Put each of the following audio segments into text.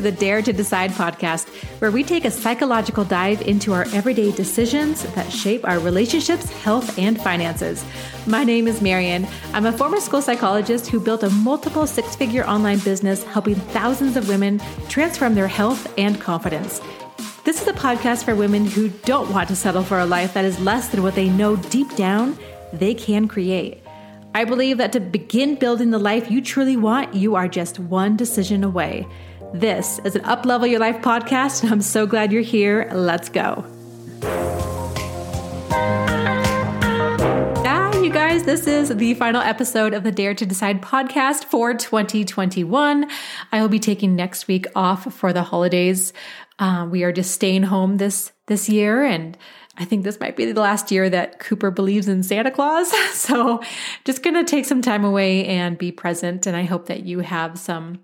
the Dare to Decide podcast, where we take a psychological dive into our everyday decisions that shape our relationships, health, and finances. My name is Marian. I'm a former school psychologist who built a multiple six figure online business helping thousands of women transform their health and confidence. This is a podcast for women who don't want to settle for a life that is less than what they know deep down they can create. I believe that to begin building the life you truly want, you are just one decision away. This is an Uplevel Your Life podcast, and I'm so glad you're here. Let's go. Ah, you guys, this is the final episode of the Dare to Decide podcast for 2021. I will be taking next week off for the holidays. Uh, we are just staying home this this year, and I think this might be the last year that Cooper believes in Santa Claus. So, just going to take some time away and be present. And I hope that you have some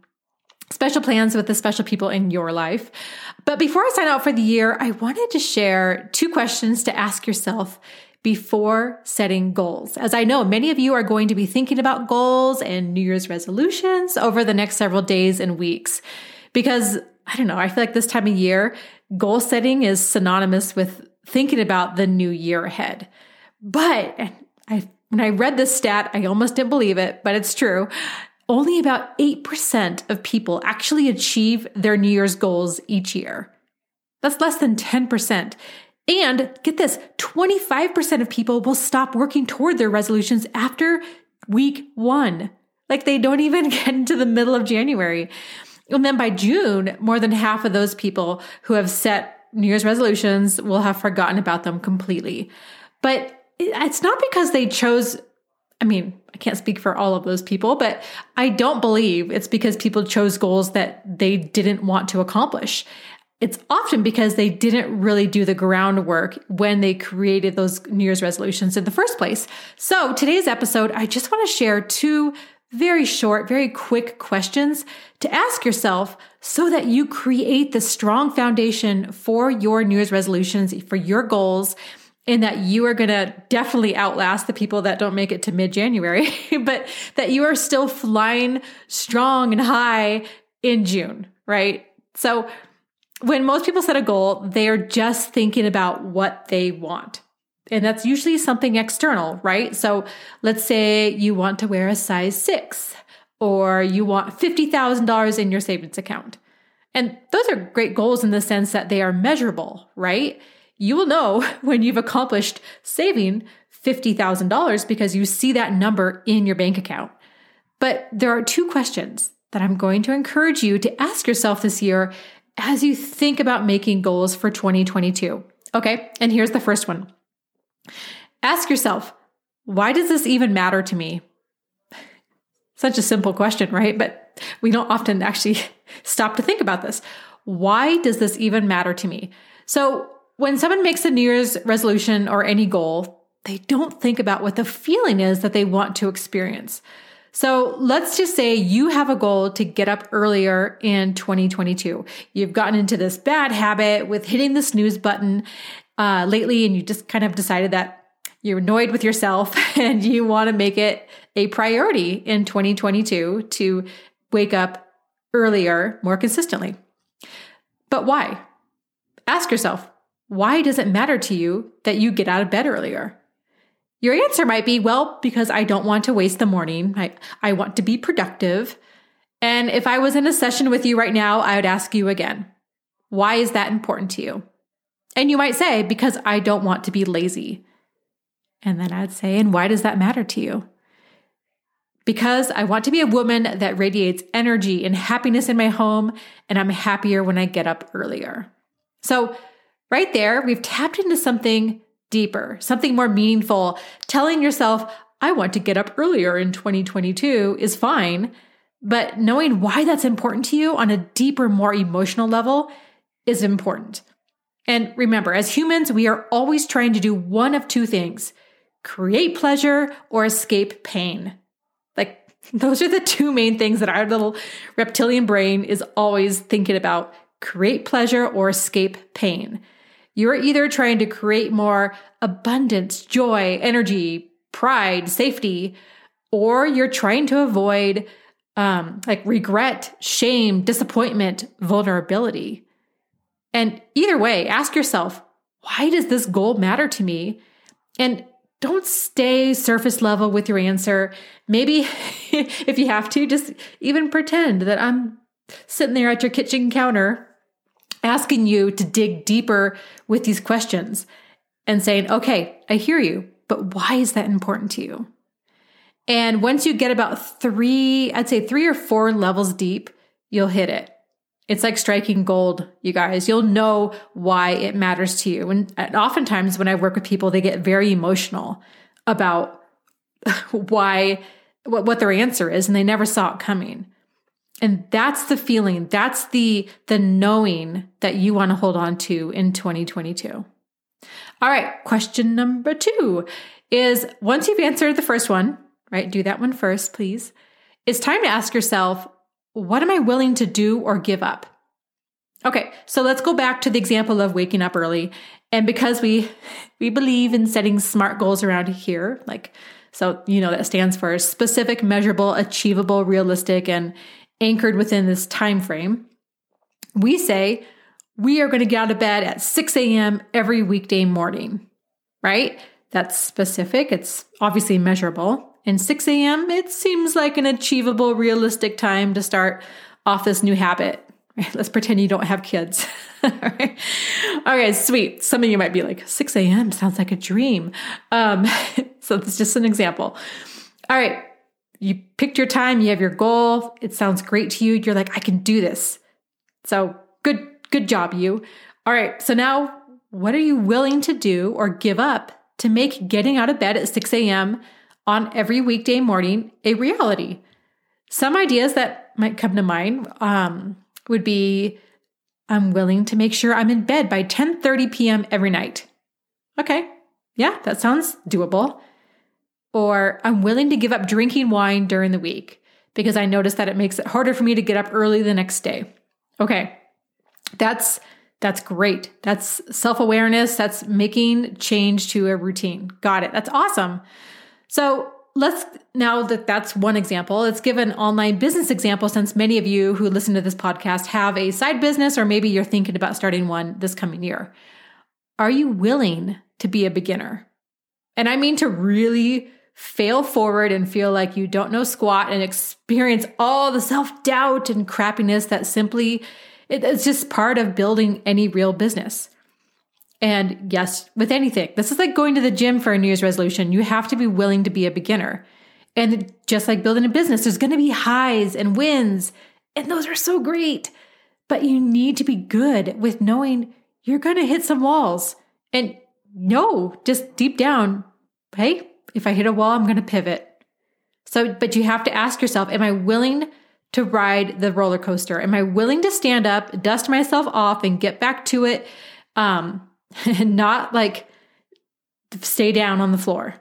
special plans with the special people in your life. But before I sign out for the year, I wanted to share two questions to ask yourself before setting goals. As I know, many of you are going to be thinking about goals and New Year's resolutions over the next several days and weeks. Because I don't know, I feel like this time of year, goal setting is synonymous with thinking about the new year ahead. But I, when I read this stat, I almost didn't believe it, but it's true. Only about 8% of people actually achieve their New Year's goals each year. That's less than 10%. And get this 25% of people will stop working toward their resolutions after week one. Like they don't even get into the middle of January. And then by June, more than half of those people who have set New Year's resolutions will have forgotten about them completely. But it's not because they chose, I mean, I can't speak for all of those people, but I don't believe it's because people chose goals that they didn't want to accomplish. It's often because they didn't really do the groundwork when they created those New Year's resolutions in the first place. So, today's episode, I just want to share two very short, very quick questions to ask yourself so that you create the strong foundation for your New Year's resolutions, for your goals, and that you are going to definitely outlast the people that don't make it to mid January, but that you are still flying strong and high in June, right? So, when most people set a goal, they are just thinking about what they want. And that's usually something external, right? So let's say you want to wear a size six or you want $50,000 in your savings account. And those are great goals in the sense that they are measurable, right? You will know when you've accomplished saving $50,000 because you see that number in your bank account. But there are two questions that I'm going to encourage you to ask yourself this year as you think about making goals for 2022. Okay, and here's the first one Ask yourself, why does this even matter to me? Such a simple question, right? But we don't often actually stop to think about this. Why does this even matter to me? So, when someone makes a New Year's resolution or any goal, they don't think about what the feeling is that they want to experience. So let's just say you have a goal to get up earlier in 2022. You've gotten into this bad habit with hitting the snooze button uh, lately, and you just kind of decided that you're annoyed with yourself and you want to make it a priority in 2022 to wake up earlier more consistently. But why? Ask yourself, why does it matter to you that you get out of bed earlier? Your answer might be, well, because I don't want to waste the morning. I, I want to be productive. And if I was in a session with you right now, I would ask you again, why is that important to you? And you might say, because I don't want to be lazy. And then I'd say, and why does that matter to you? Because I want to be a woman that radiates energy and happiness in my home, and I'm happier when I get up earlier. So, right there, we've tapped into something deeper, something more meaningful. Telling yourself, I want to get up earlier in 2022 is fine, but knowing why that's important to you on a deeper, more emotional level is important. And remember, as humans, we are always trying to do one of two things create pleasure or escape pain. Like, those are the two main things that our little reptilian brain is always thinking about create pleasure or escape pain. You're either trying to create more abundance, joy, energy, pride, safety, or you're trying to avoid um, like regret, shame, disappointment, vulnerability. And either way, ask yourself, why does this goal matter to me? And don't stay surface level with your answer. Maybe if you have to, just even pretend that I'm sitting there at your kitchen counter asking you to dig deeper with these questions and saying, okay, I hear you, but why is that important to you? And once you get about three, I'd say three or four levels deep, you'll hit it. It's like striking gold, you guys. You'll know why it matters to you. And, oftentimes, when I work with people, they get very emotional about why, what, what their answer is, and they never saw it coming. And that's the feeling, that's the the knowing that you want to hold on to in 2022. All right, question number 2 is once you've answered the first one, right? Do that one first, please. It's time to ask yourself, what am I willing to do or give up? Okay, so let's go back to the example of waking up early. And because we we believe in setting smart goals around here, like so you know that stands for specific, measurable, achievable, realistic and anchored within this time frame. We say we are going to get out of bed at 6 a.m. every weekday morning, right? That's specific. It's obviously measurable. And 6 a.m., it seems like an achievable, realistic time to start off this new habit. Let's pretend you don't have kids. All right. Okay, sweet. Some of you might be like, 6 a.m. sounds like a dream. Um, so it's just an example. All right. You picked your time, you have your goal. It sounds great to you. You're like, I can do this. So good, good job, you. All right. So now what are you willing to do or give up to make getting out of bed at 6 a.m. on every weekday morning a reality? Some ideas that might come to mind um, would be I'm willing to make sure I'm in bed by 10:30 p.m. every night. Okay. Yeah, that sounds doable. Or I'm willing to give up drinking wine during the week because I notice that it makes it harder for me to get up early the next day. Okay. That's that's great. That's self-awareness, that's making change to a routine. Got it. That's awesome. So, let's now that that's one example, let's give an online business example since many of you who listen to this podcast have a side business or maybe you're thinking about starting one this coming year. Are you willing to be a beginner? And I mean to really fail forward and feel like you don't know squat and experience all the self doubt and crappiness that simply it's just part of building any real business. And yes, with anything, this is like going to the gym for a New Year's resolution. You have to be willing to be a beginner. And just like building a business, there's going to be highs and wins, and those are so great. But you need to be good with knowing you're going to hit some walls. And no, just deep down, hey, if I hit a wall, I'm going to pivot. So, but you have to ask yourself, am I willing to ride the roller coaster? Am I willing to stand up, dust myself off, and get back to it? Um, and not like stay down on the floor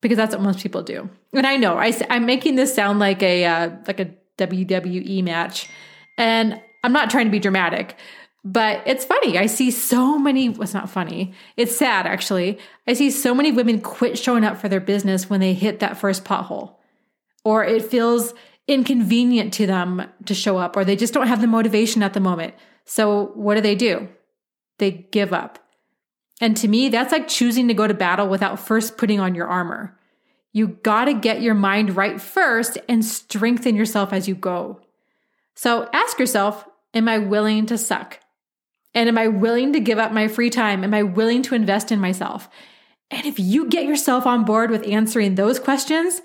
because that's what most people do. And I know I, I'm making this sound like a uh, like a WWE match, and I'm not trying to be dramatic, but it's funny. I see so many, well, it's not funny. It's sad, actually. I see so many women quit showing up for their business when they hit that first pothole, or it feels inconvenient to them to show up, or they just don't have the motivation at the moment. So, what do they do? They give up. And to me, that's like choosing to go to battle without first putting on your armor. You got to get your mind right first and strengthen yourself as you go. So ask yourself, am I willing to suck? And am I willing to give up my free time? Am I willing to invest in myself? And if you get yourself on board with answering those questions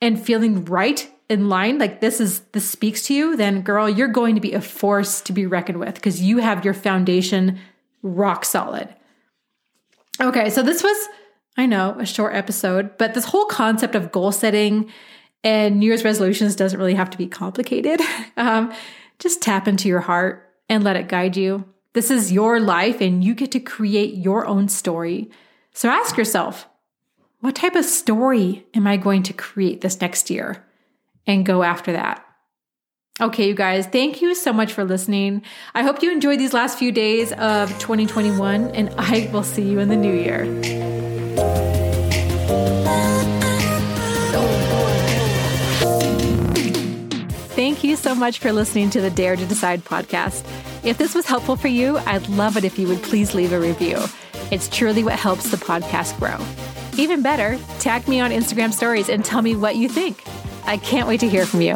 and feeling right in line, like this is this speaks to you, then girl, you're going to be a force to be reckoned with because you have your foundation rock solid. Okay, so this was, I know, a short episode, but this whole concept of goal setting and New Year's resolutions doesn't really have to be complicated. Um, just tap into your heart and let it guide you. This is your life and you get to create your own story. So ask yourself, what type of story am I going to create this next year? And go after that. Okay, you guys, thank you so much for listening. I hope you enjoyed these last few days of 2021, and I will see you in the new year. Thank you so much for listening to the Dare to Decide podcast. If this was helpful for you, I'd love it if you would please leave a review. It's truly what helps the podcast grow. Even better, tag me on Instagram stories and tell me what you think. I can't wait to hear from you.